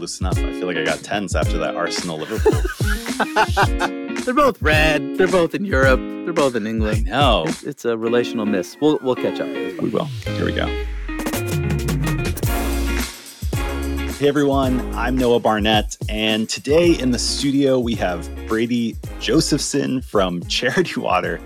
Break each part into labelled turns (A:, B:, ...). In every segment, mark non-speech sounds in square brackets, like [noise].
A: loosen up. I feel like I got tense after that Arsenal Liverpool. [laughs]
B: They're both red. They're both in Europe. They're both in England.
A: No,
B: It's, it's a relational miss. We'll we'll catch up.
A: we will. Here we go. Hey everyone, I'm Noah Barnett, and today in the studio we have Brady Josephson from Charity Water.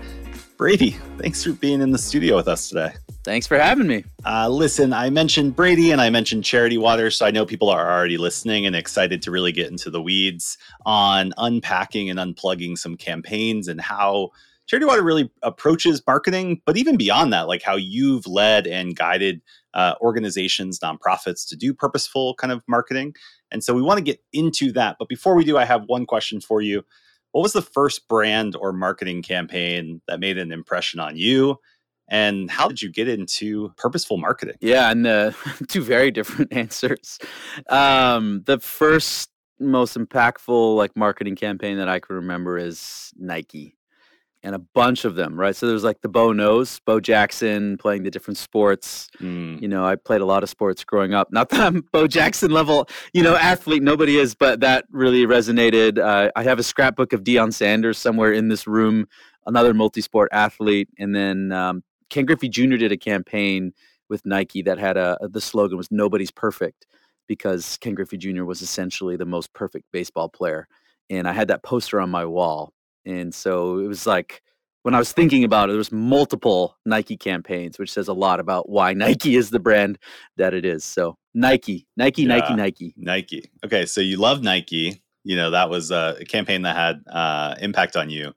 A: Brady, thanks for being in the studio with us today.
B: Thanks for having me.
A: Uh, listen, I mentioned Brady and I mentioned Charity Water, so I know people are already listening and excited to really get into the weeds on unpacking and unplugging some campaigns and how Charity Water really approaches marketing, but even beyond that, like how you've led and guided uh, organizations, nonprofits to do purposeful kind of marketing. And so we want to get into that. But before we do, I have one question for you. What was the first brand or marketing campaign that made an impression on you? And how did you get into purposeful marketing?
B: Yeah, and uh, [laughs] two very different [laughs] answers. Um, the first most impactful like marketing campaign that I can remember is Nike, and a bunch of them. Right, so there's like the Bo Knows, Bo Jackson playing the different sports.
A: Mm,
B: You know, I played a lot of sports growing up. Not that I'm [laughs] Bo Jackson level, you know, athlete. Nobody is, but that really resonated. Uh, I have a scrapbook of Deion Sanders somewhere in this room, another multi-sport athlete, and then um, Ken Griffey Jr. did a campaign with Nike that had a the slogan was "Nobody's perfect," because Ken Griffey Jr. was essentially the most perfect baseball player, and I had that poster on my wall, and so it was like when I was thinking about it, there was multiple Nike campaigns, which says a lot about why [laughs] Nike is the brand that it is. So Nike, Nike, Nike, Nike.
A: Nike. Okay, so you love Nike. You know that was a campaign that had uh, impact on you,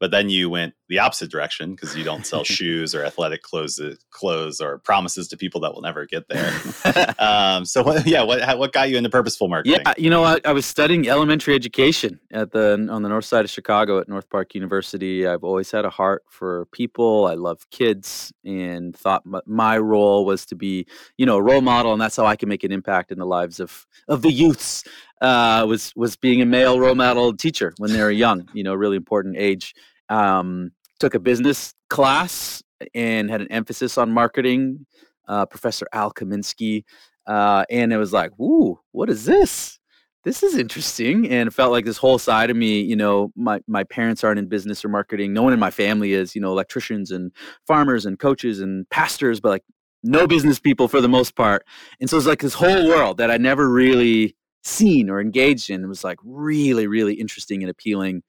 A: but then you went the opposite direction because you don't sell [laughs] shoes or athletic clothes, clothes or promises to people that will never get there. [laughs] um, so what, yeah, what how- what got you into purposeful marketing?
B: Yeah, you know, I, I was studying elementary education at the on the north side of Chicago at North Park University. I've always had a heart for people. I love kids, and thought my, my role was to be, you know, a role model, and that's how I can make an impact in the lives of of the youths. Uh, was was being a male role model teacher when they were young. You know, really important age. Um, took a business class and had an emphasis on marketing. Uh, Professor Al Kaminsky uh, and it was like, "Ooh, what is this? This is interesting." And it felt like this whole side of me, you know, my my parents aren't in business or marketing. No one in my family is, you know, electricians and farmers and coaches and pastors, but like no business people for the most part. And so it's like this whole world that I never really seen or engaged in. It was like really, really interesting and appealing.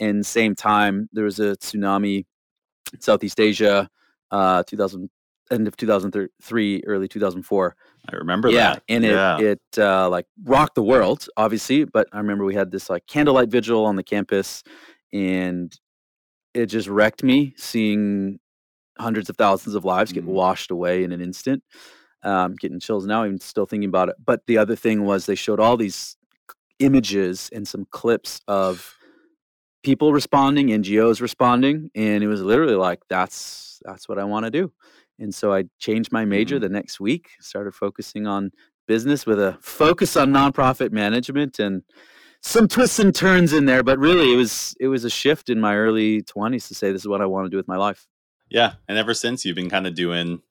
B: And same time, there was a tsunami in Southeast Asia, uh, 2000 end of 2003, early 2004
A: I remember that.
B: yeah,
A: that.
B: and it
A: yeah.
B: it uh, like rocked the world, obviously. But I remember we had this like candlelight vigil on the campus, and it just wrecked me seeing hundreds of thousands of lives get
A: Mm.
B: washed away in an instant. Um, getting chills now, even still thinking about it. But the other thing was they showed all these images and some clips of people responding, NGOs responding, and it was literally like that's that's what I want to do. And so I changed my major
A: Mhm.
B: the next week, started focusing on business with a focus on nonprofit management and some twists and turns in there, but really it was it was a shift in my early 20s to say this is what I want to do with my life.
A: Yeah, and ever since you've been kind of doing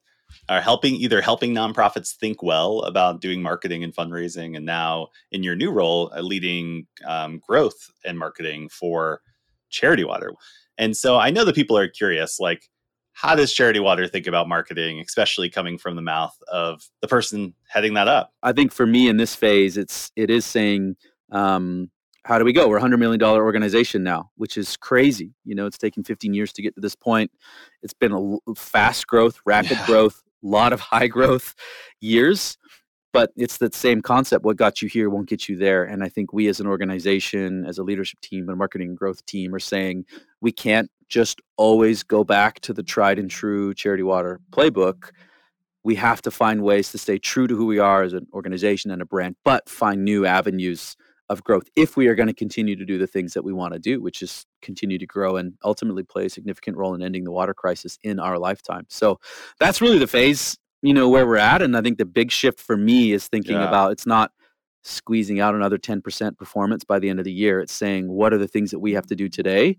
A: or helping either helping nonprofits think well about doing marketing and fundraising, and now in your new role, uh, leading um, growth and marketing for Charity Water. And so I know that people are curious, like, how does Charity Water think about marketing, especially coming from the mouth of the person heading that up?
B: I think for me in this phase, it's it is saying, um, how do we go? We're a hundred million dollar organization now, which is crazy. You know, it's taken 15 years to get to this point. It's been a fast growth, rapid
A: Yeah.
B: growth, lot of high growth years. But it's that same concept. What got you here won't get you there. And I think we as an organization, as a leadership team, and a marketing growth team are saying we can't just always go back to the tried and true charity water playbook we have to find ways to stay true to who we are as an organization and a brand, but find new avenues of growth if we are going to continue to do the things that we want to do, which is continue to grow and ultimately play a significant role in ending the water crisis in our lifetime. So that's really the phase, you know, where we're at. And I think the big shift for me is thinking
A: Yeah.
B: about it's not squeezing out another 10% performance by the end of the year. It's saying what are the things that we have to do today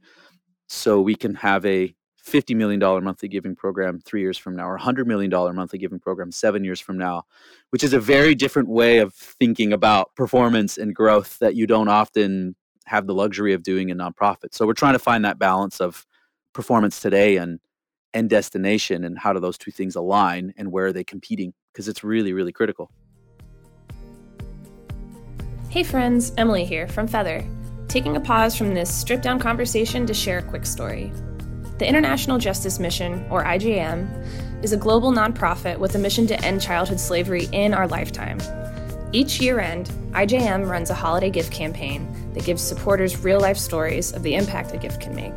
B: so we can have a $50 million monthly giving program three years from now, or $100 million monthly giving program seven years from now, which is a very different way of thinking about performance and growth that you don't often have the luxury of doing in nonprofit. So we're trying to find that balance of performance today and and destination and how do those two things align and where are they competing because it's really really critical.
C: Hey friends, Emily here from Feathr. Taking a pause from this stripped down conversation to share a quick story. The International Justice Mission, or IJM, is a global nonprofit with a mission to end childhood slavery in our lifetime. Each year end, IJM runs a holiday gift campaign that gives supporters real life stories of the impact a gift can make.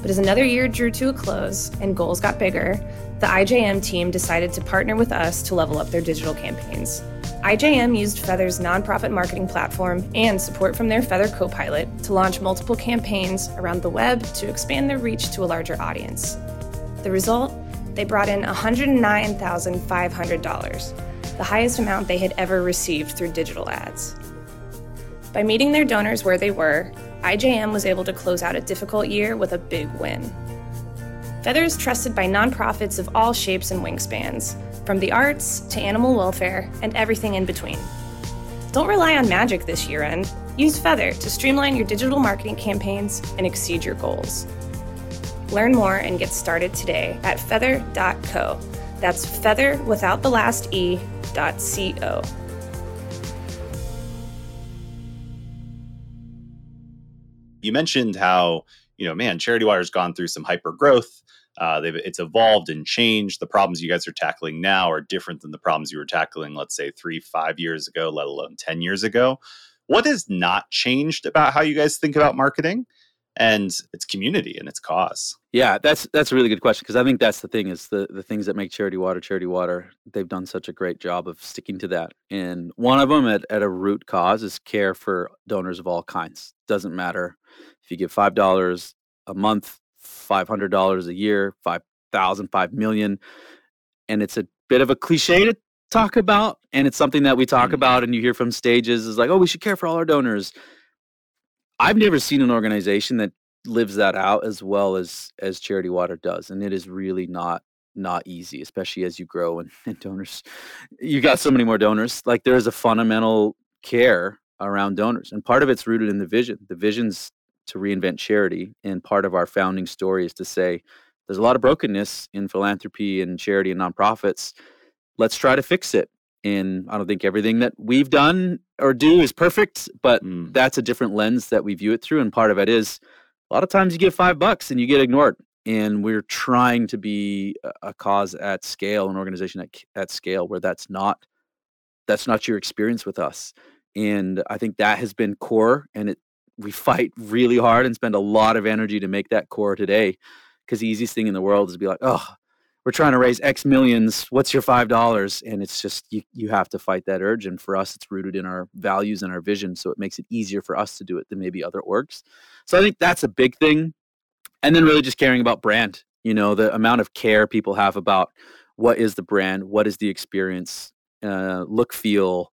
C: But as another year drew to a close and goals got bigger, the IJM team decided to partner with us to level up their digital campaigns. IJM used Feathr's nonprofit marketing platform and support from their Feathr Copilot to launch multiple campaigns around the web to expand their reach to a larger audience. The result? They brought in $109,500, the highest amount they had ever received through digital ads. By meeting their donors where they were, IJM was able to close out a difficult year with a big win. Feathr is trusted by nonprofits of all shapes and wingspans, from the arts to animal welfare and everything in between. Don't rely on magic this year end. Use Feathr to streamline your digital marketing campaigns and exceed your goals. Learn more and get started today at feathr.co. That's feather without the last E dot co.
A: You mentioned how, you know, man, Charity Water's gone through some hyper growth. Uh, it's evolved and changed. The problems you guys are tackling now are different than the problems you were tackling, let's say, three, five years ago, let alone 10 years ago. What has not changed about how you guys think about marketing? and its community and its cause?
B: Yeah, that's that's a really good question because I think that's the thing is the the things that make Charity Water Charity Water. They've done such a great job of sticking to that, and one of them at, at a root cause is care for donors of all kinds. Doesn't matter if you give five dollars a month $500 a year, 5,000, 5 million. And it's a bit of a cliche to talk about. And it's something that we talk mm. about and you hear from stages is like, oh, we should care for all our donors. I've never seen an organization that lives that out as well as as Charity Water does. And it is really not not easy, especially as you grow and, [laughs] and donors. You got so many more donors. Like there is a fundamental care around donors. And part of it's rooted in the vision. The vision's to reinvent charity. And part of our founding story is to say there's a lot of brokenness in philanthropy and charity and nonprofits. Let's try to fix it. And I don't think everything that we've done or do is perfect, but mm. that's a different lens that we view it through. And part of it is a lot of times you get five bucks and you get ignored. And we're trying to be a cause at scale, an organization at, at scale where that's not that's not your experience with us. And I think that has been core and it we fight really hard and spend a lot of energy to make that core today. Because the easiest thing in the world is to be like, oh, we're trying to raise X millions. What's your five dollars? And it's just you you have to fight that urge. And for us, it's rooted in our values and our vision. So it makes it easier for us to do it than maybe other orgs. So I think that's a big thing. And then really just caring about brand. You know, the amount of care people have about what is the brand, what is the experience, uh, look, feel.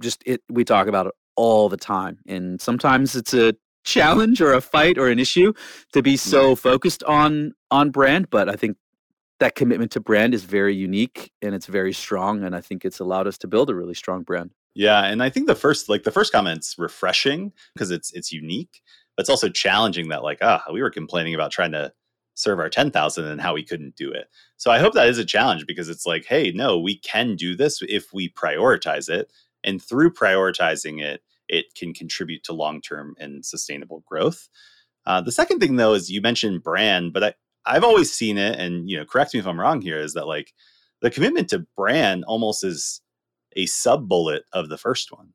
B: Just it. We talk about it all the time. And sometimes it's a challenge or a fight or an issue to be so focused on on brand, but I think that commitment to brand is very unique and it's very strong and I think it's allowed us to build a really strong brand.
A: Yeah, and I think the first like the first comment's refreshing because it's it's unique, but it's also challenging that like ah, we were complaining about trying to serve our 10,000 and how we couldn't do it. So I hope that is a challenge because it's like, hey, no, we can do this if we prioritize it and through prioritizing it, it can contribute to long term and sustainable growth. Uh, the second thing, though, is you mentioned brand, but I, I've always seen it, and you know, correct me if I'm wrong here, is that like the commitment to brand almost is a sub bullet of the first one,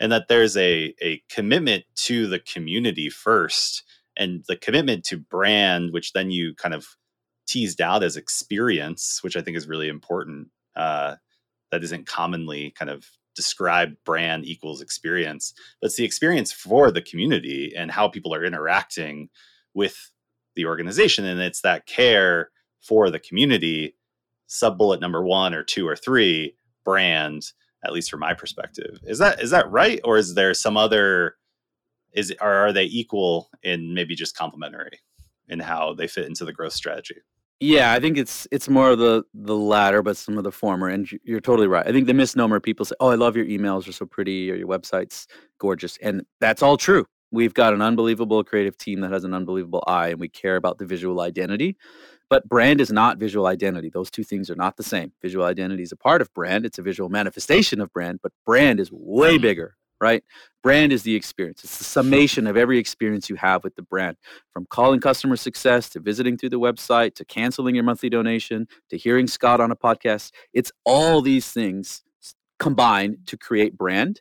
A: and that there's a a commitment to the community first, and the commitment to brand, which then you kind of teased out as experience, which I think is really important. Uh, that isn't commonly kind of describe brand equals experience, but it's the experience for the community and how people are interacting with the organization. And it's that care for the community, sub bullet number one or two or three, brand, at least from my perspective. Is that is that right? Or is there some other is or are they equal in maybe just complementary in how they fit into the growth strategy?
B: Yeah, I think it's it's more of the the latter, but some of the former. And you're totally right. I think the misnomer people say, "Oh, I love your emails; are so pretty, or your website's gorgeous," and that's all true. We've got an unbelievable creative team that has an unbelievable eye, and we care about the visual identity. But brand is not visual identity. Those two things are not the same. Visual identity is a part of brand; it's a visual manifestation of brand. But brand is way bigger right? Brand is the experience. It's the summation of every experience you have with the brand, from calling customer success to visiting through the website to canceling your monthly donation to hearing Scott on a podcast. It's all these things combined to create brand.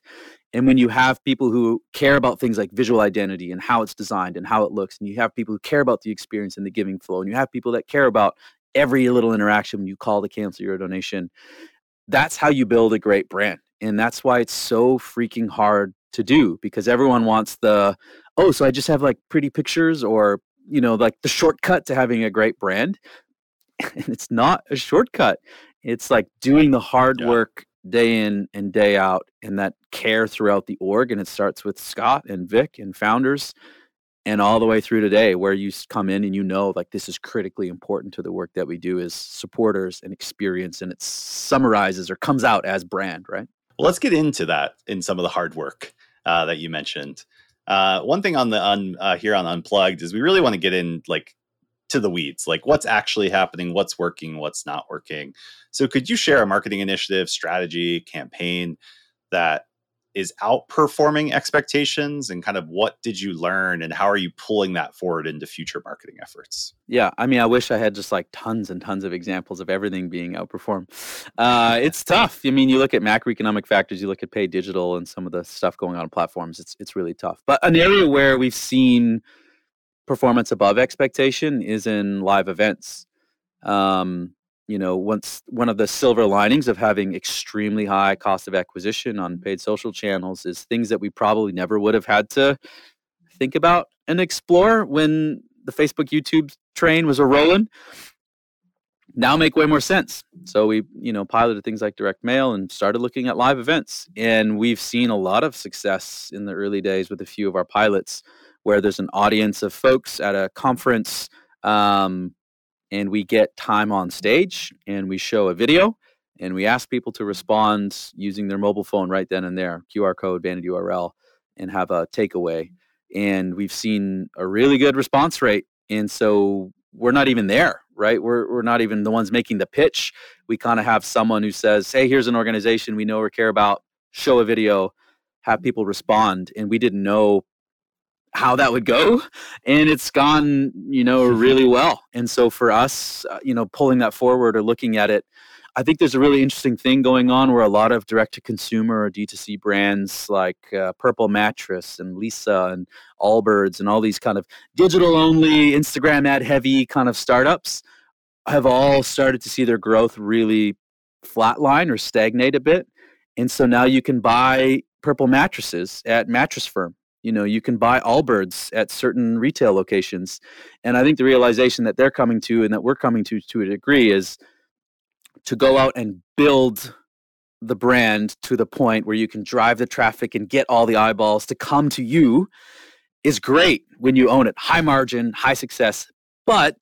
B: And when you have people who care about things like visual identity and how it's designed and how it looks, and you have people who care about the experience and the giving flow, and you have people that care about every little interaction when you call to cancel your donation, that's how you build a great brand and that's why it's so freaking hard to do because everyone wants the oh so i just have like pretty pictures or you know like the shortcut to having a great brand. [laughs] And it's not a shortcut. It's like doing the hard yeah. work day in and day out and that care throughout the org and it starts with scott and Vik and founders and all the way through today where you come in and you know like this is critically important to the work that we do as supporters and experience and it summarizes or comes out as brand right
A: well, let's get into that in some of the hard work uh, that you mentioned. Uh, one thing on the on uh, here on Unplugged is we really want to get in like to the weeds, like what's actually happening, what's working, what's not working. So, could you share a marketing initiative, strategy, campaign that is outperforming expectations and kind of what did you learn and how are you pulling that forward into future marketing efforts?
B: Yeah i mean i wish i had just like tons and tons of examples of everything being outperformed. Uh, it's [laughs] tough. I mean you look at macroeconomic factors you look at paid digital and some of the stuff going on platforms it's, it's really tough. But an area where we've seen performance above expectation is in live events. Um, you know once one of the silver linings of having extremely high cost of acquisition on paid social channels is things that we probably never would have had to think about and explore when the facebook youtube train was a rolling now make way more sense. So we you know piloted things like direct mail and started looking at live events. And we've seen a lot of success in the early days with a few of our pilots where there's an audience of folks at a conference um, and we get time on stage and we show a video and we ask people to respond using their mobile phone right then and there qr code banded url and have a takeaway. And we've seen a really good response rate and so we're not even there right? We're, we're not even the ones making the pitch. We kind of have someone who says hey here's an organization we know or care about. Show a video. Have people respond. And we didn't know how that would go and it's gone you know really well. And so for us uh, you know pulling that forward or looking at it i think there's a really interesting thing going on where a lot of direct to consumer or d2c brands like uh, purple mattress and Leesa and allbirds and all these kind of digital only instagram ad heavy kind of startups have all started to see their growth really flatline or stagnate a bit. And so now you can buy purple mattresses at mattress firm you know you can buy allbirds at certain retail locations and i think the realization that they're coming to and that we're coming to to a degree is to go out and build the brand to the point where you can drive the traffic and get all the eyeballs to come to you is great when you own it. High margin high success but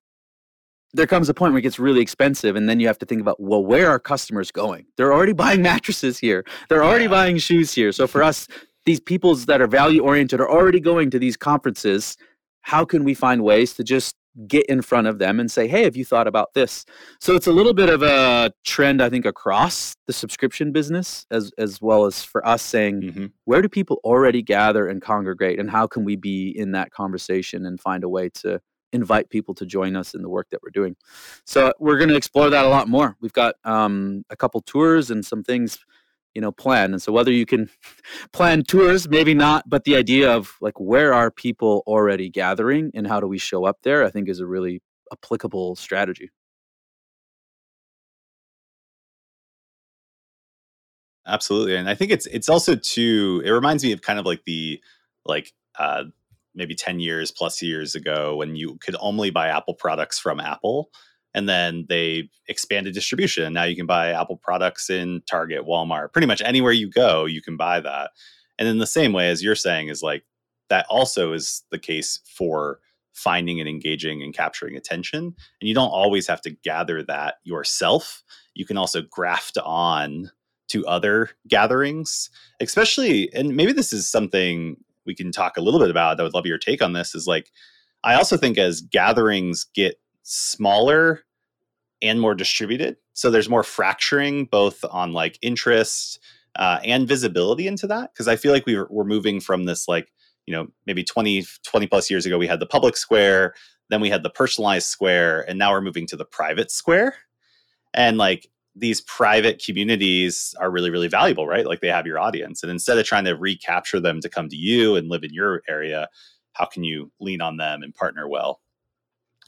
B: there comes a point where it gets really expensive and then you have to think about well where are customers going? They're already [laughs] buying mattresses here. They're already yeah. buying shoes here. So for us these peoples that are value oriented are already going to these conferences. How can we find ways to just get in front of them and say, hey, have you thought about this? So it's a little bit of a trend, I think, across the subscription business, as, as well as for us saying, mm-hmm. where do people already gather and congregate? And how can we be in that conversation and find a way to invite people to join us in the work that we're doing? So we're going to explore that a lot more. We've got um, a couple tours and some things you know plan. And so whether you can [laughs] plan tours maybe not but the idea of like where are people already gathering and how do we show up there i think is a really applicable strategy.
A: Absolutely and i think it's it's also too it reminds me of kind of like the like uh maybe 10 years plus years ago when you could only buy apple products from apple and then they expanded distribution now you can buy apple products in target walmart pretty much anywhere you go you can buy that and in the same way as you're saying is like that also is the case for finding and engaging and capturing attention. And you don't always have to gather that yourself. You can also graft on to other gatherings, especially, and maybe this is something we can talk a little bit about. I would love your take on this. Is like, I also think as gatherings get smaller and more distributed, so there's more fracturing both on like interest uh, and visibility into that. Because I feel like we we're, we're moving from this like you know maybe 20 20 plus years ago we had the public square then we had the personalized square and now we're moving to the private square. And like these private communities are really really valuable right? Like they have your audience. And instead of trying to recapture them to come to you and live in your area how can you lean on them and partner well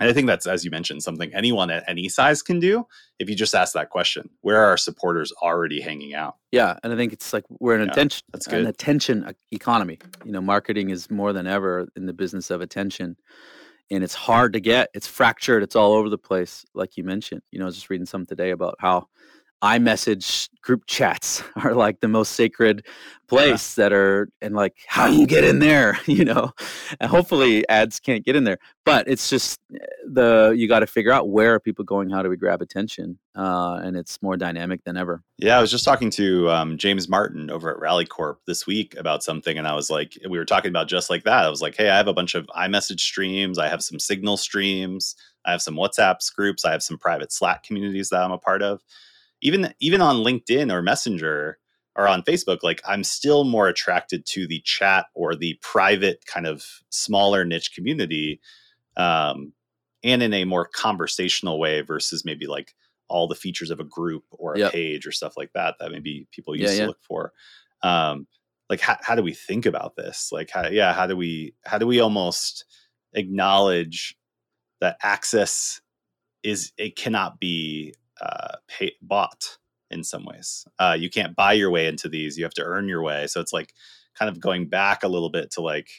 A: and i think that's as you mentioned something anyone at any size can do if you just ask that question where are our supporters already hanging out?
B: Yeah and i think it's like we're an
A: Yeah,
B: attention
A: that's
B: an attention economy. You know marketing is more than ever in the business of attention and it's hard to get it's fractured it's all over the place like you mentioned. You know i was just reading something today about how iMessage group chats [laughs] are like the most sacred place that are and like how do you get in there [laughs] you know and hopefully ads can't get in there but it's just eh, the you got to figure out where are people going how do we grab attention uh, and it's more dynamic than ever
A: Yeah, I was just talking to um, James Martin over at Rally Corp this week about something, and I was like, we were talking about just like that. I was like, hey, I have a bunch of iMessage streams, I have some Signal streams, I have some WhatsApp groups, I have some private Slack communities that I'm a part of. Even even on LinkedIn or Messenger or on Facebook, like I'm still more attracted to the chat or the private kind of smaller niche community, um, and in a more conversational way versus maybe like all the features of a group or a
B: Yep.
A: page or stuff like that that maybe people
B: Yeah,
A: used to
B: yeah.
A: look for um like how, how do we think about this like how yeah how do we how do we almost acknowledge that access is it cannot be uh pay, bought in some ways. Uh you can't buy your way into these you have to earn your way. So it's like kind of going back a little bit to like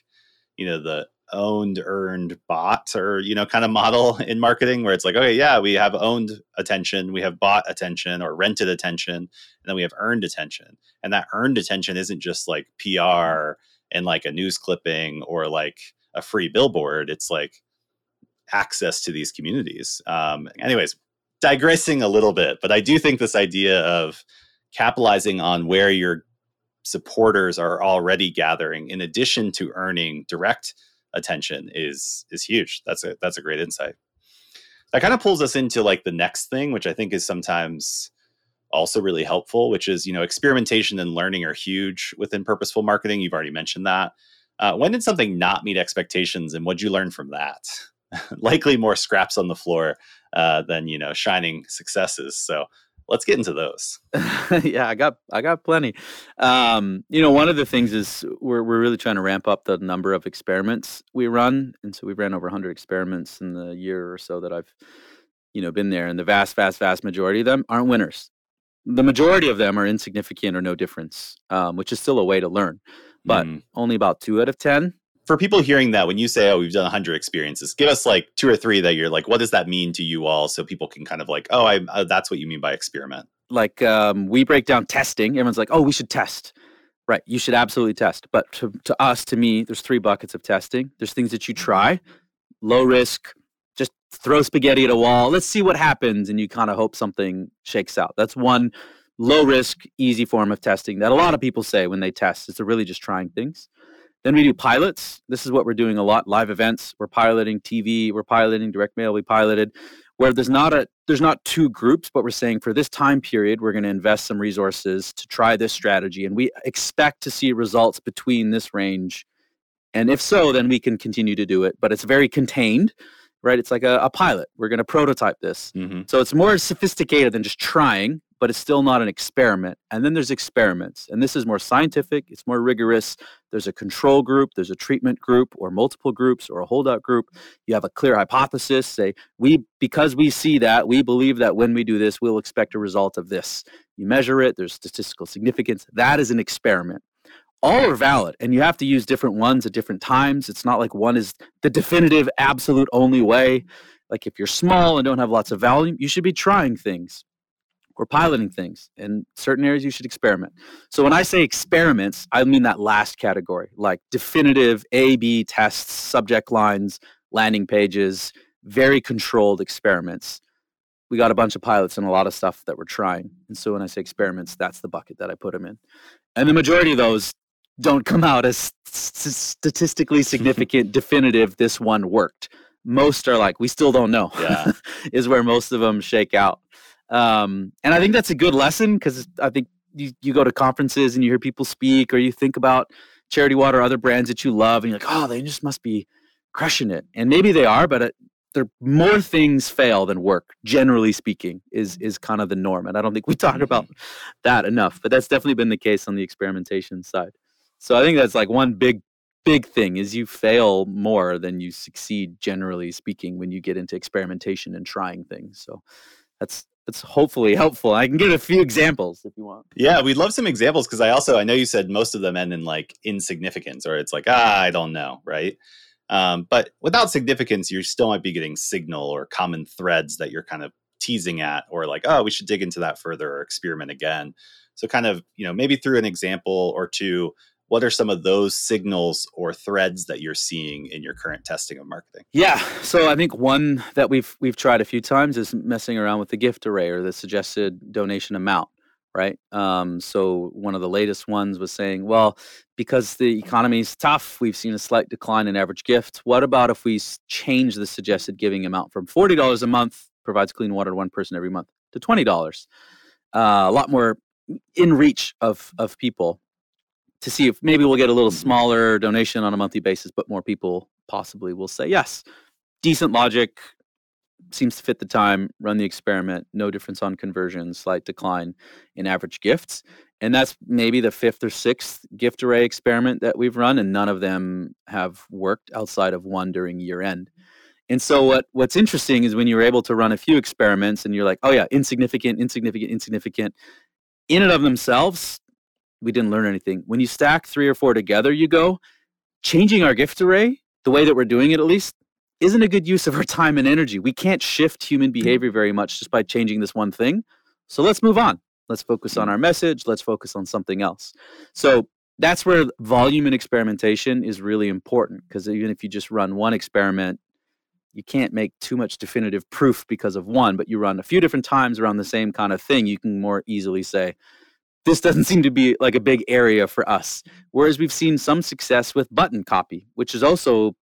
A: you know the owned earned bought or you know kind of model [laughs] in marketing where it's like okay yeah we have owned attention we have bought attention or rented attention and then we have earned attention. And that earned attention isn't just like pr and like a news clipping or like a free billboard. It's like access to these communities. Um anyways digressing a little bit but i do think this idea of capitalizing on where your supporters are already gathering in addition to earning direct attention is is huge. That's a that's a great insight. That kind of pulls us into like the next thing which i think is sometimes also really helpful which is you know experimentation and learning are huge within purposeful marketing. You've already mentioned that. Uh, when did something not meet expectations and what'd you learn from that? [laughs] Likely more scraps on the floor uh, than you know shining successes so let's get into those [laughs]
B: yeah, I got I got plenty. Um, you know, one of the things is we're we're really trying to ramp up the number of experiments we run, and so we've ran over 100 experiments in the year or so that I've, you know, been there, and the vast, vast, vast majority of them aren't winners. The majority of them are insignificant or no difference, um, which is still a way to learn. But
A: Mm.
B: only about two out of ten
A: for people hearing that when you say oh we've done 100 experiences give us like two or three that you're like what does that mean to you all? So people can kind of like oh i uh, that's what you mean by experiment.
B: Like um, we break down testing. Everyone's like oh we should test. Right you should absolutely test. But to, to us to me there's three buckets of testing. There's things that you try. Low risk. Just throw spaghetti at a wall. Let's see what happens and you kind of hope something shakes out. That's one low risk easy form of testing that a lot of people say when they test it's really just trying things then we do pilots. This is what we're doing a lot live events. We're piloting tv we're piloting direct mail we piloted where there's not a there's not two groups but we're saying for this time period we're going to invest some resources to try this strategy and we expect to see results between this range. And if so then we can continue to do it but it's very contained right? It's like a, a pilot. We're going to prototype this.
A: Mm-hmm.
B: so it's more sophisticated than just trying, but it's still not an experiment. And then there's experiments. And this is more scientific, it's more rigorous. There's a control group, there's a treatment group, or multiple groups, or a holdout group. You have a clear hypothesis. Say, we, because we see that, we believe that when we do this, we'll expect a result of this. You measure it, there's statistical significance. That is an experiment. All are valid, and you have to use different ones at different times. It's not like one is the definitive, absolute only way. Like if you're small and don't have lots of volume, you should be trying things or piloting things. In certain areas, you should experiment. So when I say experiments, I mean that last category, like definitive A/B tests, subject lines, landing pages, very controlled experiments. We got a bunch of pilots and a lot of stuff that we're trying. And so when I say experiments, that's the bucket that I put them in. And the majority of those don't come out as statistically [laughs] significant, definitive, this one worked. Most are like, we still don't know,
A: yeah. [laughs]
B: is where most of them shake out. Um, and I think that's a good lesson because I think you, you go to conferences and you hear people speak or you think about charity water or other brands that you love and you're like, oh, they just must be crushing it. And maybe they are, but it, there more things fail than work generally speaking is is kind of the norm and i don't think we [laughs] talk about mm-hmm. that enough but that's definitely been the case on the experimentation side so i think that's like one big big thing is you fail more than you succeed generally speaking when you get into experimentation and trying things so that's that's hopefully helpful. I can give a few examples if you want.
A: Yeah, we'd love some examples because I also I know you said most of them end in like insignificance or it's like ah I don't know, right? Um, but without significance, you still might be getting signal or common threads that you're kind of teasing at, or like oh we should dig into that further or experiment again. So kind of you know maybe through an example or two what are some of those signals or threads that you're seeing in your current testing of marketing?
B: Yeah so i think one that we've we've tried a few times is messing around with the gift array or the suggested donation amount right? Um, so one of the latest ones was saying well because the economy is tough we've seen a slight decline in average gift what about if we change the suggested giving amount from $40 a month provides clean water to one person every month to $20 uh, a lot more in reach of of people to see if maybe we'll get a little smaller donation on a monthly basis, but more people possibly will say yes. Decent logic seems to fit the time. Run the experiment. No difference on conversion. Slight decline in average gifts, and that's maybe the fifth or sixth gift array experiment that we've run, and none of them have worked outside of one during year end. And so what what's interesting is when you're able to run a few experiments and you're like, oh yeah, insignificant, insignificant, insignificant. In and of themselves, we didn't learn anything. When you stack three or four together, you go, changing our gift array, the way that we're doing it at least, isn't a good use of our time and energy. We can't shift human behavior very much just by changing this one thing. So let's move on. Let's focus on our message. Let's focus on something else. So that's where volume and experimentation is really important because even if you just run one experiment, you can't make too much definitive proof because of one, but you run a few different times around the same kind of thing, you can more easily say, this doesn't seem to be like a big area for us. Whereas we've seen some success with button copy, which is also,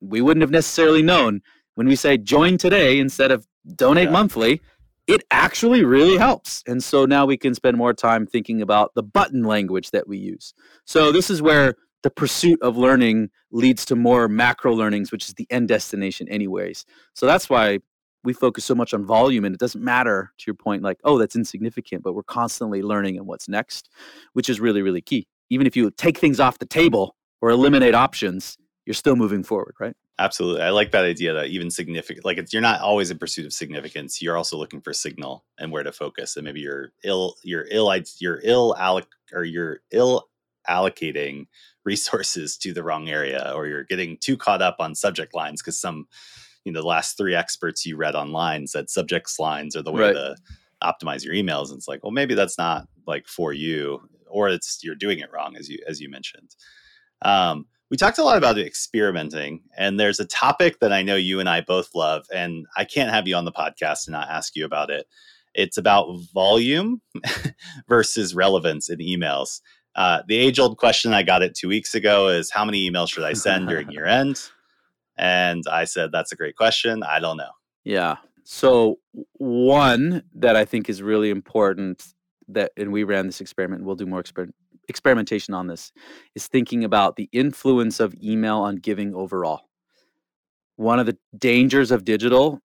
B: we wouldn't have necessarily known when we say join today instead of donate yeah. monthly, it actually really helps. And so now we can spend more time thinking about the button language that we use. So this is where the pursuit of learning leads to more macro learnings, which is the end destination, anyways. So that's why we focus so much on volume and it doesn't matter to your point like oh that's insignificant but we're constantly learning and what's next which is really really key. Even if you take things off the table or eliminate options you're still moving forward right?
A: Absolutely i like that idea that even significant like you're not always in pursuit of significance you're also looking for signal and where to focus and maybe you're ill you're ill you're ill alloc or you're ill allocating [laughs] resources to the wrong area or you're getting too caught up on subject lines because some you know the last three experts you read online said subjects lines are the way right. to optimize your emails. And it's like well maybe that's not like for you or it's you're doing it wrong as you as you mentioned. Um, we talked a lot about experimenting and there's a topic that i know you and i both love and i can't have you on the podcast and not ask you about it. It's about volume [laughs] versus relevance in emails. Uh, the age old question i got it two weeks ago is how many emails should i send during [laughs] year end and I said, That's a great question. I don't know.
B: Yeah. So, one that I think is really important that, and we ran this experiment, we'll do more exper- experimentation on this, is thinking about the influence of email on giving overall. One of the dangers of digital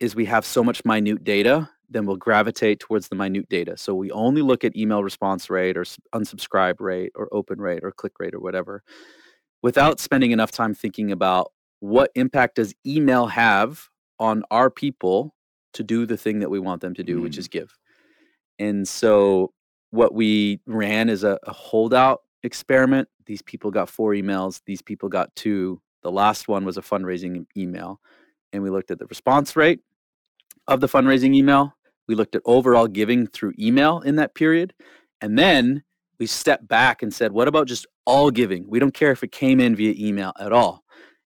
B: is we have so much minute data, then we'll gravitate towards the minute data. So we only look at email response rate or unsubscribe rate or open rate or click rate or whatever without spending enough time thinking about what impact does email have on our people to do the thing that we want them to do, mm. which is give. And so what we ran is a, a, holdout experiment. These people got four emails, these people got two. The last one was a fundraising email. And we looked at the response rate of the fundraising email. We looked at overall giving through email in that period. And then we stepped back and said, what about just all giving? We don't care if it came in via email at all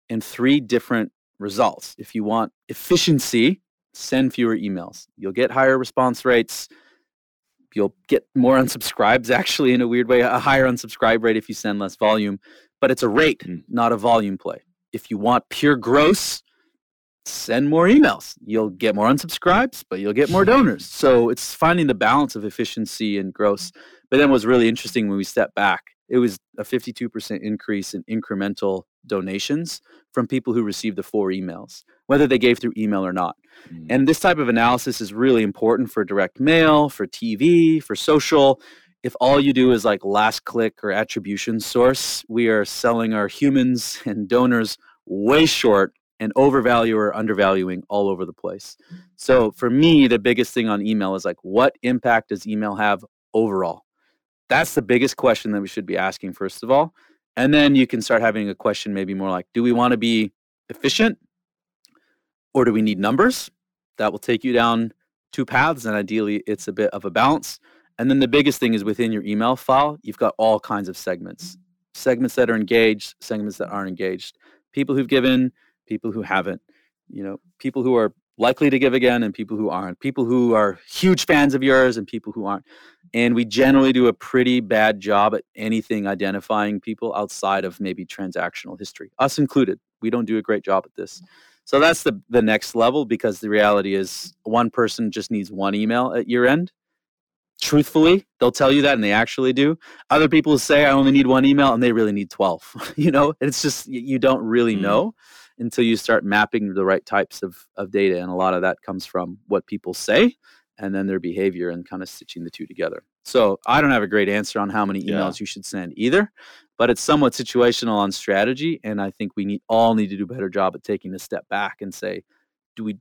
B: in three different results. If you want efficiency, send fewer emails. You'll get higher response rates. You'll get more unsubscribes, [laughs] actually, in a weird way, a higher unsubscribe rate if you send less volume. But it's a rate, mm. not a volume play. If you want pure gross, send more emails. You'll get more unsubscribes, but you'll get more [laughs] donors. So it's finding the balance of efficiency and gross. But then was really interesting when we stepped back. It was a 52% increase in incremental donations from people who received the four emails, whether they gave through email or not. Mm. And this type of analysis is really important for direct mail, for TV, for social. If all you do is like last click or attribution source, we are selling our humans [laughs] and donors way short and overvalue or undervaluing all over the place. So for me, the biggest thing on email is like, what impact does email have overall? That's the biggest question that we should be asking, first of all. And then you can start having a question maybe more like, do we want to be efficient or do we need numbers? That will take you down two paths, and ideally, it's a bit of a balance. And then the biggest thing is within your email file, you've got all kinds of segments segments that are engaged, segments that aren't engaged, people who've given, people who haven't, you know, people who are likely to give again and people who aren't, people who are huge fans of yours and people who aren't. And we generally do a pretty bad job at anything identifying people outside of maybe transactional history, us included. We don't do a great job at this. So that's the the next level because the reality is one person just needs one email at year end. Truthfully, they'll tell you that and they actually do. Other people say I only need one email and they really need 12. [laughs] you know, it's just you don't really mm. know until you start mapping the right types of, of data. And a lot of that comes from what people say and then their behavior and kind of stitching the two together. So I don't have a great answer on how many emails yeah. you should send either, but it's somewhat situational on strategy. And I think we need all need to do a better job at taking a step back and say, do we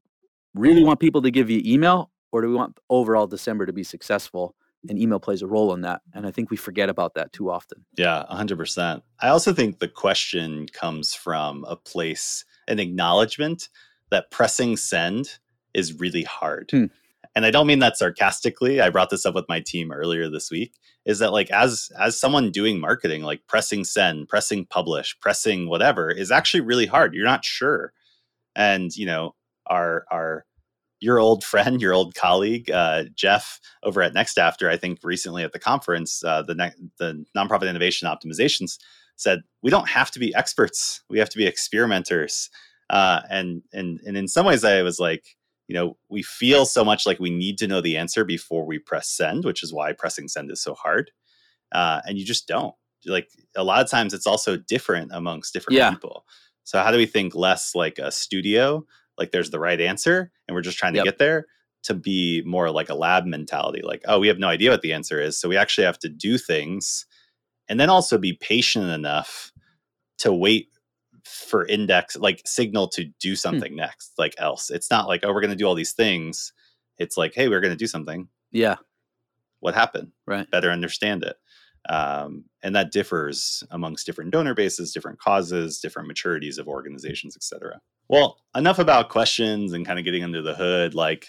B: really want people to give you email or do we want overall December to be successful? and email plays a role in that and i think we forget about that too often
A: yeah 100% i also think the question comes from a place an acknowledgement that pressing send is really hard hmm. And i don't mean that sarcastically i brought this up with my team earlier this week is that like as as someone doing marketing like pressing send pressing publish pressing whatever is actually really hard you're not sure and you know our our your old [laughs] friend, your old colleague, uh, Jeff over at NextAfter, I think recently at the conference, uh, the ne- the nonprofit innovation optimizations said we don't have to be experts; we have to be experimenters. Uh, and and and in some ways, I was like, you know, we feel so much like we need to know the answer before we press send, which is why pressing send is so hard. Uh, and you just don't. Like a lot of times, it's also different amongst different yeah. people. So how do we think less like a studio like there's the right answer and we're just trying to yep. get there to be more like a lab mentality like oh we have no idea what the answer is so we actually have to do things and then also be patient enough to wait for index like signal to do hmm. something hmm. next like else. It's not like oh we're going to do all these things. It's like hey we're going to do something.
B: Yeah.
A: What happened?
B: Right.
A: Better understand it. Um, and that differs amongst different donor bases different causes different maturities of organizations etc well enough about questions and kind of getting under the hood. Like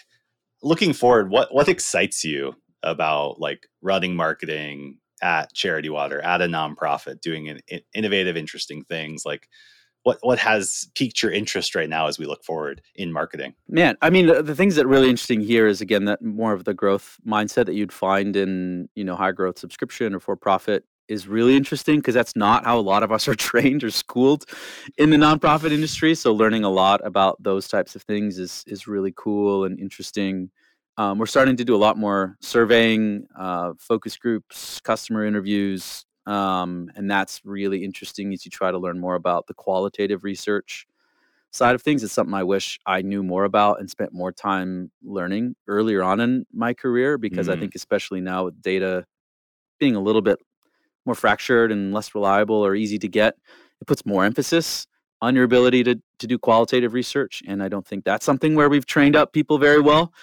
A: looking forward what what excites you about like running marketing at charity water at a nonprofit doing an, innovative interesting things? Like what what has piqued your interest right now as we look forward in marketing?
B: Man, I mean, the, the things that really interesting here is again that more of the growth mindset that you'd find in you know high growth subscription or for profit is really interesting because that's not how a lot of us are [laughs] trained or schooled in the nonprofit industry. So learning a lot about those types of things is is really cool and interesting. Um, we're starting to do a lot more surveying, uh, focus groups, customer interviews, um, and that's really interesting as you try to learn more about the qualitative research side of things. It's something I wish I knew more about and spent more time learning earlier on in my career because mm-hmm. I think, especially now with data being a little bit more fractured and less reliable or easy to get, it puts more emphasis on your ability to, to do qualitative research. And I don't think that's something where we've trained up people very well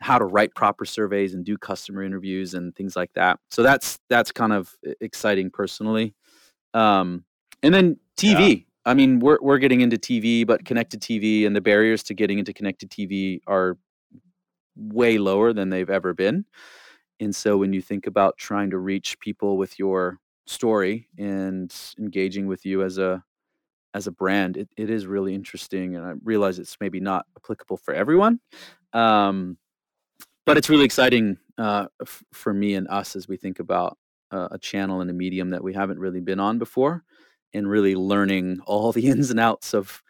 B: how to write proper surveys and do customer interviews and things like that. So that's that's kind of exciting personally. Um, and then TV. Yeah. I mean, we're we're getting into TV, but connected TV and the barriers to getting into connected TV are way lower than they've ever been. And so when you think about trying to reach people with your story and engaging with you as a as a brand, it, it is really interesting. And I realize it's maybe not applicable for everyone. Um, but it's really exciting uh, f- for me and us as we think about uh, a channel and a medium that we haven't really been on before and really learning all [laughs] the ins and outs of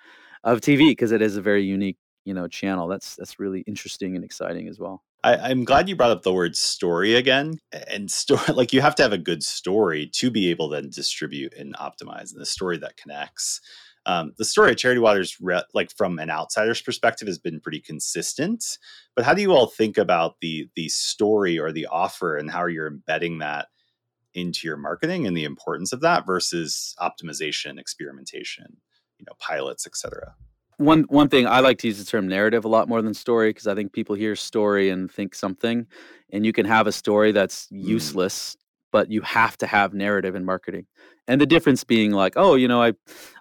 B: of TV because it is a very unique you know channel that's that's really interesting and exciting as well
A: I, am glad you brought up the word story again. And story, [laughs] like you have to have a good story to be able to distribute and optimize, and the story that connects. Um, the story of Charity Waters, re- like from an outsider's perspective, has been pretty consistent. But how do you all think about the the story or the offer, and how you're embedding that into your marketing and the importance of that versus optimization, experimentation, you know, pilots, etc
B: one one thing I like to use the term narrative a lot more than story because I think people hear story and think something, and you can have a story that's mm. useless, but you have to have narrative in marketing. And the difference being like, oh, you know, I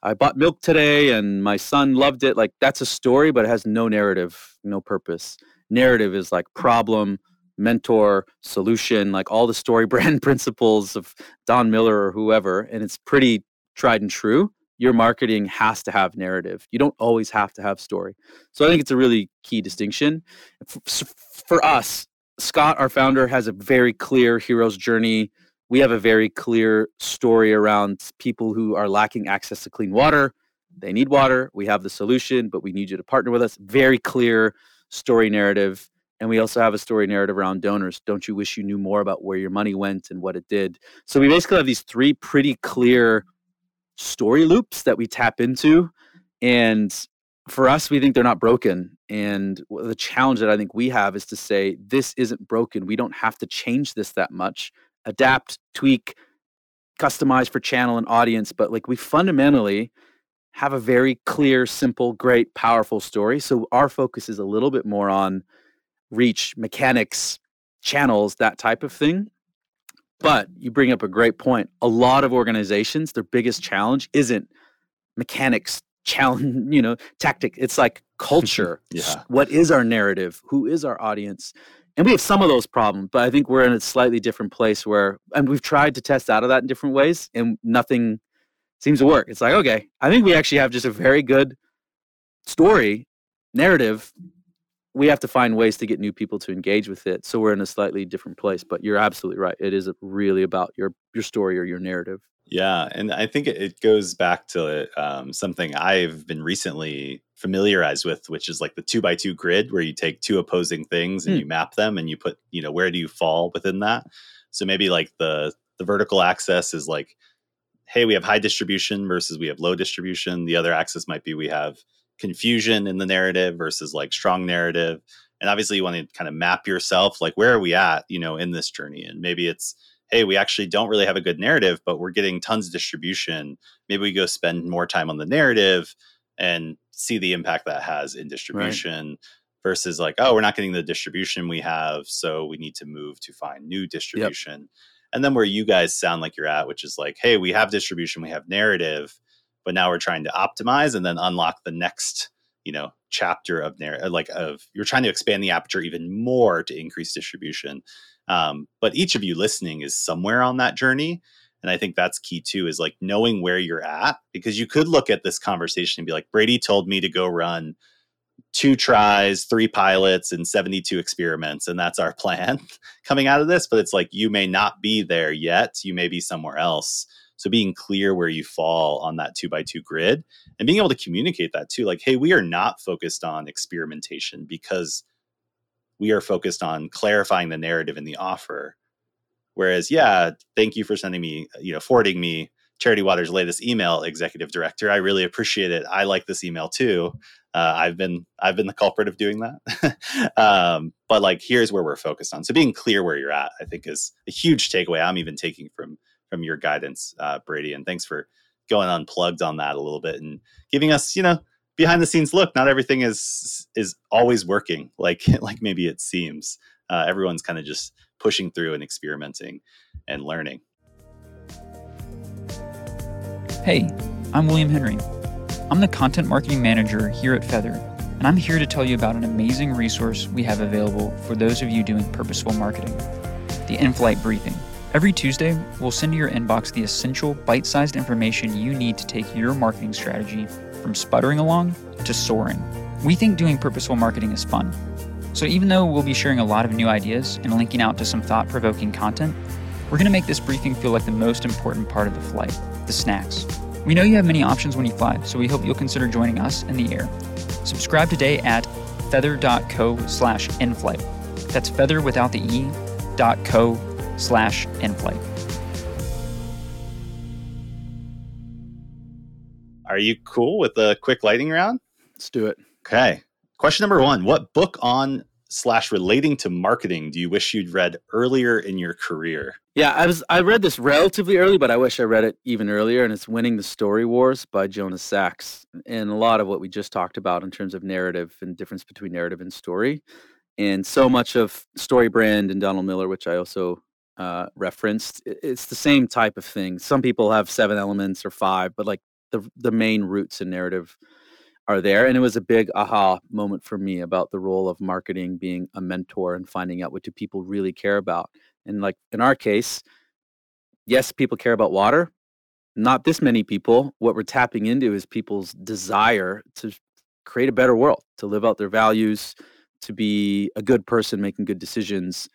B: I bought milk today and my son loved it. Like that's a story, but it has no narrative, no purpose. Narrative is like problem, mentor, solution, like all the story [laughs] brand principles of Don Miller or whoever, and it's pretty tried and true your marketing has to have narrative. You don't always have to have story. So I think it's a really key distinction. For us, Scott, our founder, has a very clear hero's journey. We have a very clear story around people who are lacking access to clean water. They need water. We have the solution, but we need you to partner with us. Very clear story narrative. And we also have a story narrative around donors. Don't you wish you knew more about where your money went and what it did? So we basically have these three pretty clear story loops that we tap into. And for us, we think they're not broken. And the challenge that I think we have is to say, this isn't broken. We don't have to change this that much. Adapt, tweak, customize for channel and audience. But like we fundamentally have a very clear, simple, great, powerful story. So our focus is a little bit more on reach, mechanics, channels, that type of thing. But you bring up a great point. A lot of organizations, their biggest challenge isn't mechanics, challenge, [laughs] you know, tactic. It's like culture. [laughs]
A: yeah.
B: What is our narrative? Who is our audience? And we have some of those problems, but I think we're in a slightly different place where, and we've tried to test out of that in different ways, and nothing seems to work. It's like, okay, I think we actually have just a very good story, narrative, we have to find ways to get new people to engage with it so we're in a slightly different place but you're absolutely right it is really about your your story or your narrative
A: yeah and i think it goes back to um, something i've been recently familiarized with which is like the two by two grid where you take two opposing things and mm. you map them and you put you know where do you fall within that? So maybe like the the vertical axis is like hey we have high distribution versus we have low distribution. The other axis might be we have confusion in the narrative versus like strong narrative. And obviously you want to kind of map yourself like where are we at you know in this journey? And maybe it's hey we actually don't really have a good narrative but we're getting tons of distribution maybe we go spend more time on the narrative and see the impact that has in distribution right. versus like oh we're not getting the distribution we have so we need to move to find new distribution yep. and then where you guys sound like you're at which is like hey we have distribution we have narrative but now we're trying to optimize and then unlock the next you know chapter of narrative like of you're trying to expand the aperture even more to increase distribution um, but each of you listening is somewhere on that journey and i think that's key too is like knowing where you're at because you could look at this conversation and be like brady told me to go run two tries three pilots and 72 experiments and that's our plan [laughs] coming out of this but it's like you may not be there yet you may be somewhere else. So being clear where you fall on that two by two grid and being able to communicate that too, like, hey, we are not focused on experimentation because we are focused on clarifying the narrative in the offer. Whereas, yeah, thank you for sending me, you know, forwarding me Charity Water's latest email, executive director. I really appreciate it. I like this email too. Uh, I've been I've been the culprit of doing that. [laughs] um, but like, here's where we're focused on. So being clear where you're at, I think, is a huge takeaway. I'm even taking from from your guidance, uh, Brady. And thanks for going unplugged on that a little bit and giving us, you know, behind the scenes look. Not everything is is always working [laughs] like like maybe it seems. Uh, everyone's kind of just pushing through and experimenting and learning.
D: Hey, I'm William Henry. I'm the content marketing manager here at Feathr, and I'm here to tell you about an amazing resource we have available for those of you doing purposeful marketing the in flight briefing Every Tuesday, we'll send to your inbox the essential bite sized information you need to take your marketing strategy from sputtering along to soaring. We think doing purposeful marketing is fun. So even though we'll be sharing a lot of new ideas and linking out to some thought provoking content, we're going to make this briefing feel like the most important part of the flight the snacks. We know you have many options when you fly, so we hope you'll consider joining us in the air. Subscribe today at feathr.co slash inflight. That's feathr without the E dot co slash inflight.
A: Are you cool with a quick lighting round?
B: Let's do it.
A: Okay. Question number one What book on slash relating to marketing do you wish you'd read earlier in your career?
B: Yeah, I was I read this relatively early, but I wish I read it even earlier. And it's Winning the Story Wars by Jonah Sachs. And a lot of what we just talked about in terms of narrative and difference between narrative and story. And so much of Story Brand and Donald Miller, which I also uh, referenced, it's the same type of thing. Some people have seven elements or five, but like the the main roots and narrative are there. And it was a big aha moment for me about the role of marketing being a mentor and finding out what do people really care about. And like in our case, yes, people care about water. Not this many people. What we're tapping into is people's desire to create a better world, to live out their values, to be a good person making good decisions.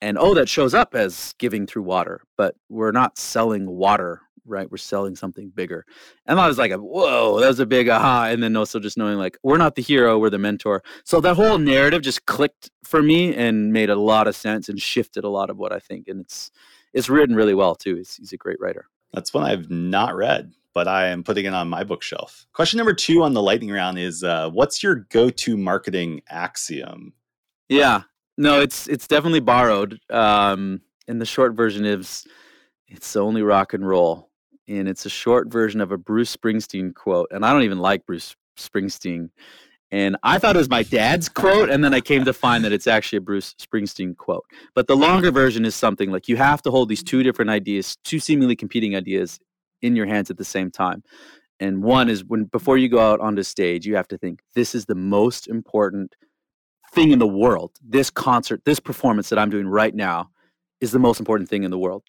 B: And oh, that shows up as giving through water, but we're not selling water right? We're selling something bigger. And I was like, whoa, that was a big aha. And then also just knowing like, we're not the hero, we're the mentor. So that whole narrative just clicked for me and made a lot of sense and shifted a lot of what I think. And it's, it's written really well too. He's, he's a great writer.
A: That's one I've not read, but I am putting it on my bookshelf. Question number two on the lightning round is uh, what's your go to marketing axiom?
B: Yeah, no, it's it's definitely borrowed. Um, and the short version is it's only rock and roll and it's a short version of a Bruce Springsteen quote. And I don't even like Bruce Springsteen. And I thought it was my dad's quote, and then I came to find that it's actually a Bruce Springsteen quote. But the longer version is something like you have to hold these two different ideas, two seemingly competing ideas in your hands at the same time. And one is when before you go out onto stage, you have to think this is the most important thing in the world. This concert, this performance that I'm doing right now is the most important thing in the world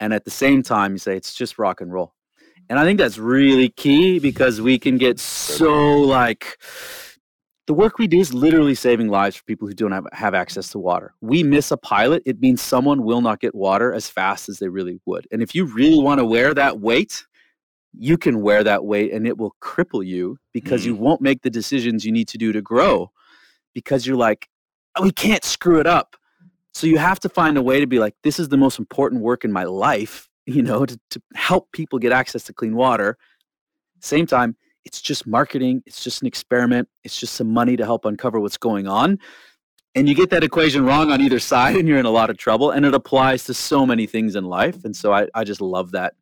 B: and at the same time you say it's just rock and roll and i think that's really key because we can get so like the work we do is literally saving lives for people who don't have, have access to water we miss a pilot it means someone will not get water as fast as they really would and if you really want to wear that weight you can wear that weight and it will cripple you because mm. you won't make the decisions you need to do to grow because you're like oh, we can't screw it up so you have to find a way to be like, this is the most important work in my life, [laughs] you know, to, to help people get access to clean water. Same time, it's just marketing, it's just an experiment, it's just some money to help uncover what's going on. And you get that equation wrong on either [laughs] side, and you're in a lot of trouble. And it applies to so many things in life. And so I, I just love that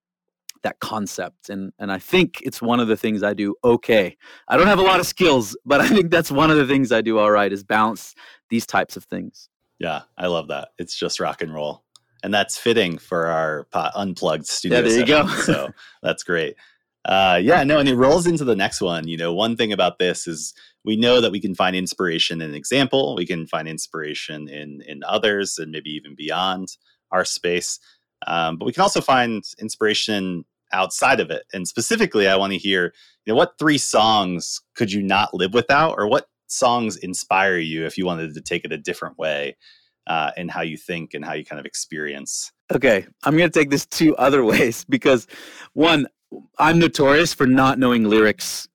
B: that concept and and I think it's one of the things I do okay. I don't have a lot of skills, but [laughs] I think that's one of the things I do all right is balance these types of things.
A: Yeah, I love that. It's just rock and roll. And that's fitting for our unplugged studio.
B: Yeah, there
A: session,
B: you go.
A: so [laughs] that's great. Uh, yeah, no, and it rolls into the next one. You know, one thing about this is we know that we can find inspiration in an example. We can find inspiration in in others, and maybe even beyond our space. Um, but we can also find inspiration outside of it. And specifically, I want to hear, you know, what three songs could you not live without, or what songs inspire you if you wanted to take it a different way uh, in how you think and how you kind of experience?
B: Okay, I'm going to take this two other [laughs] ways because one, I'm notorious for not knowing lyrics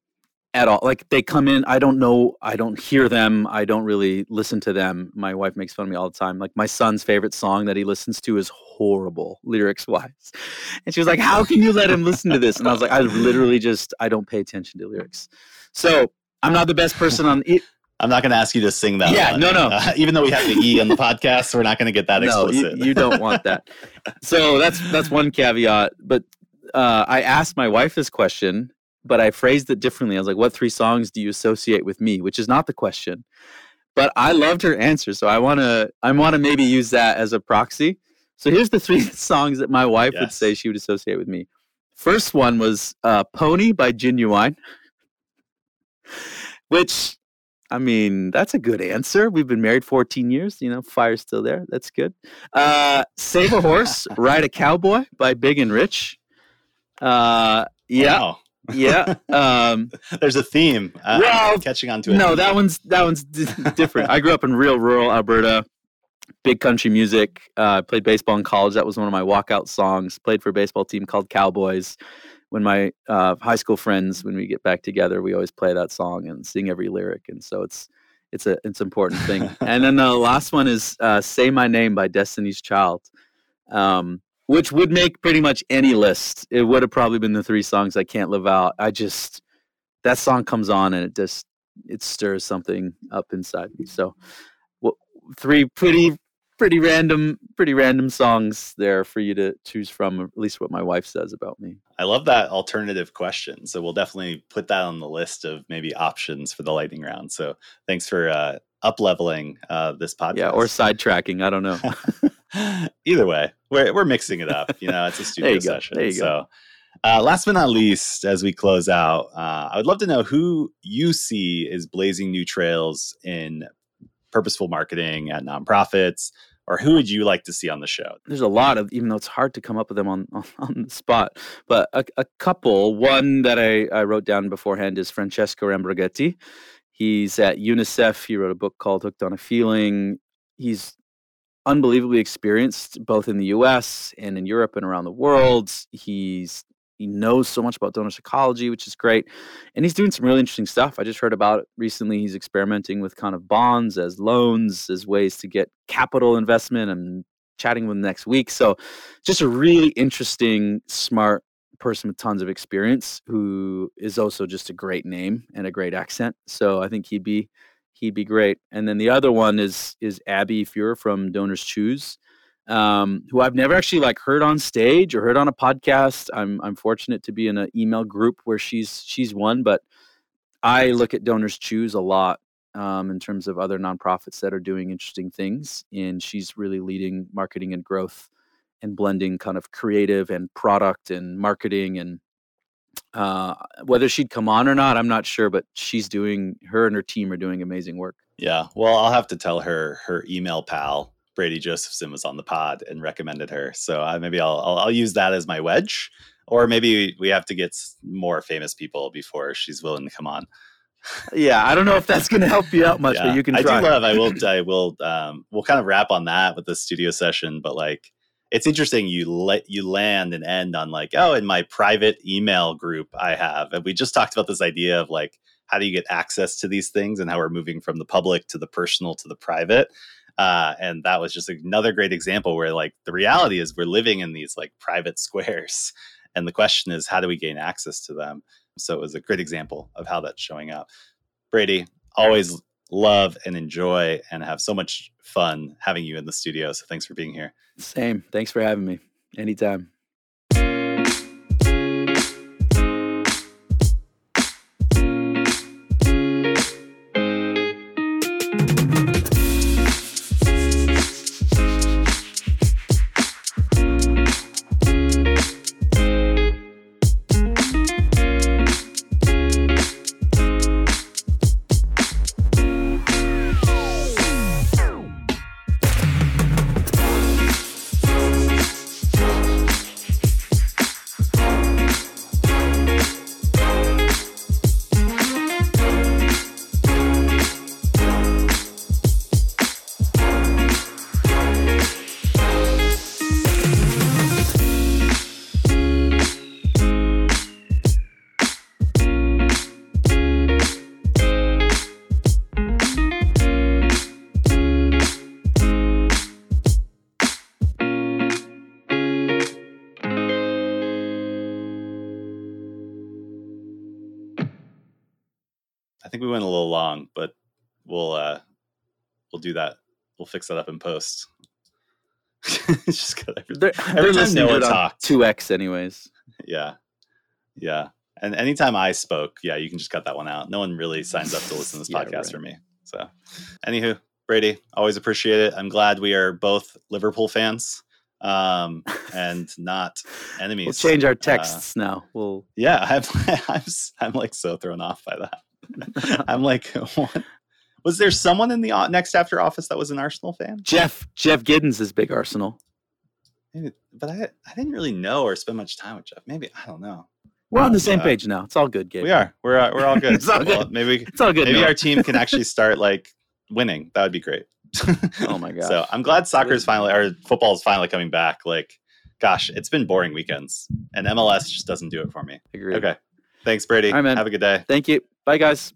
B: at all. Like they come in, I don't know, I don't hear them, I don't really listen to them. My wife makes fun of me all the time. Like my son's favorite song that he listens to is horrible lyrics wise. And she was like, How can you let him listen to this? And I was like, I literally just I don't pay attention to lyrics. So I'm not the best person on it.
A: I'm not going to ask you to sing that.
B: Yeah,
A: one.
B: no, no.
A: Uh, [laughs] even though we have the E on the [laughs] podcast, we're not going to get that
B: no,
A: explicit.
B: You, you don't want that. so that's that's one caveat. But uh, I asked my wife this question, but I phrased it differently. I was like, "What three songs do you associate with me?" Which is not the question. But I loved her answer, so I want to I want to maybe use that as a proxy. So here's the three [laughs] songs that my wife yes. would say she would associate with me. First one was uh, "Pony" by Ginuwine which I mean, that's a good answer. We've been married 14 years. You know, fire's still there. That's good. Uh, Save a Horse, [laughs] Ride a Cowboy by Big and Rich. Uh, yeah.
A: Wow.
B: Yeah. [laughs] Um,
A: There's a theme. Uh,
B: Well,
A: catching on to it.
B: no, that one's that one's d- different. I grew up in real rural Alberta. Big country music. Uh, played baseball in college. That was one of my walkout songs. Played for a baseball team called Cowboys. When my uh, high school friends, when we get back together, we always play that song and sing every lyric. And so it's it's a it's an important thing. [laughs] and then the last one is uh, "Say My Name" by Destiny's Child, um, which would make pretty much any list. It would have probably been the three songs I can't live out. I just that song comes on and it just it stirs something up inside me. So, well, three pretty pretty random pretty random songs there for you to choose from. At least what my wife says about me.
A: I love that alternative question. So we'll definitely put that on the list of maybe options for the lightning round. So thanks for uh, up leveling uh, this podcast.
B: Yeah, or sidetracking. I don't know. [laughs]
A: Either way, we're we're mixing it up. You know, it's a [laughs] studio
B: you go,
A: session.
B: there you
A: so,
B: go.
A: uh, last but not least, as we close out, uh, I would love to know who you see is blazing new trails in purposeful marketing at nonprofits, or who would you like to see on the show?
B: There's a lot of, even though it's hard to come up with them on [laughs] on, on the spot, but a, a couple. One that I, I wrote down beforehand is Francesco Ambrogetti. He's at UNICEF. He wrote a book called Hooked on a Feeling. He's unbelievably experienced both in the US and in Europe and around the world. He's he knows so much about donor psychology, which is great. And he's doing some really interesting stuff. I just heard about it recently. He's experimenting with kind of bonds as loans, as ways to get capital investment. I'm chatting with him next week. So just a really interesting, smart person with tons of experience who is also just a great name and a great accent. So I think he'd be he'd be great. And then the other one is is Abby Fuhr from Donors Choose, um, who I've never actually like heard on stage or heard on a podcast. I'm I'm fortunate to be in an email group where she's she's one, but I look at Donors Choose a lot um, in terms of other nonprofits that are doing interesting things, and she's really leading marketing and growth and blending kind of creative and product and marketing and uh, whether she'd come on or not, I'm not sure, but she's doing her and her team are doing amazing work.
A: Yeah, well, I'll have to tell her her email pal Brady Josephson was on the pod and recommended her. So uh, maybe I'll, I'll I'll use that as my wedge, or maybe we have to get more famous people before she's willing to come on.
B: Yeah, I don't know if that's going to help you out much,
A: Yeah,
B: but you can
A: I
B: try.
A: do love. I will. I will. Um, we'll kind of wrap on that with the studio session, but like. It's interesting you let you land and end on like oh in my private email group I have and we just talked about this idea of like how do you get access to these things and how we're moving from the public to the personal to the private uh, and that was just another great example where like the reality is we're living in these like private [laughs] squares and the question is how do we gain access to them? So it was a great example of how that's showing up. Brady always love and enjoy and have so much fun having you in the studio so thanks for being here
B: Same. Thanks for having me. Anytime.
A: Do that. We'll fix that up in post. [laughs] Just got Every
B: they're
A: time
B: listening
A: Noah
B: on
A: talked.
B: 2x anyways.
A: yeah. Yeah. And anytime i spoke yeah you can just cut that one out. No one really signs up to listen to this [laughs]
B: Yeah,
A: podcast
B: right.
A: for me. So anywho brady always appreciate it. I'm glad we are both liverpool fans um and [laughs] not enemies.
B: We'll change our
A: Uh,
B: texts now. We'll
A: yeah I'm, I'm i'm like so thrown off by that. I'm like what Was there someone in the NextAfter office that was an Arsenal fan?
B: Jeff Jeff Giddens is big Arsenal.
A: Maybe, but I I didn't really know or spend much time with Jeff. Maybe I don't know.
B: We're on the same
A: Uh,
B: page now. It's all good, Gabe.
A: We are. We're uh, we're all good. [laughs]
B: It's all
A: Well,
B: good.
A: maybe
B: It's all good.
A: maybe our team can [laughs] actually start like winning. That would be great.
B: Oh my god! [laughs]
A: So I'm glad soccer is finally or football is finally coming back. Like, gosh, it's been boring weekends, and MLS just doesn't do it for me.
B: Agreed.
A: Okay, thanks, Brady.
B: All right, man.
A: Have a good day.
B: Thank you. Bye, guys.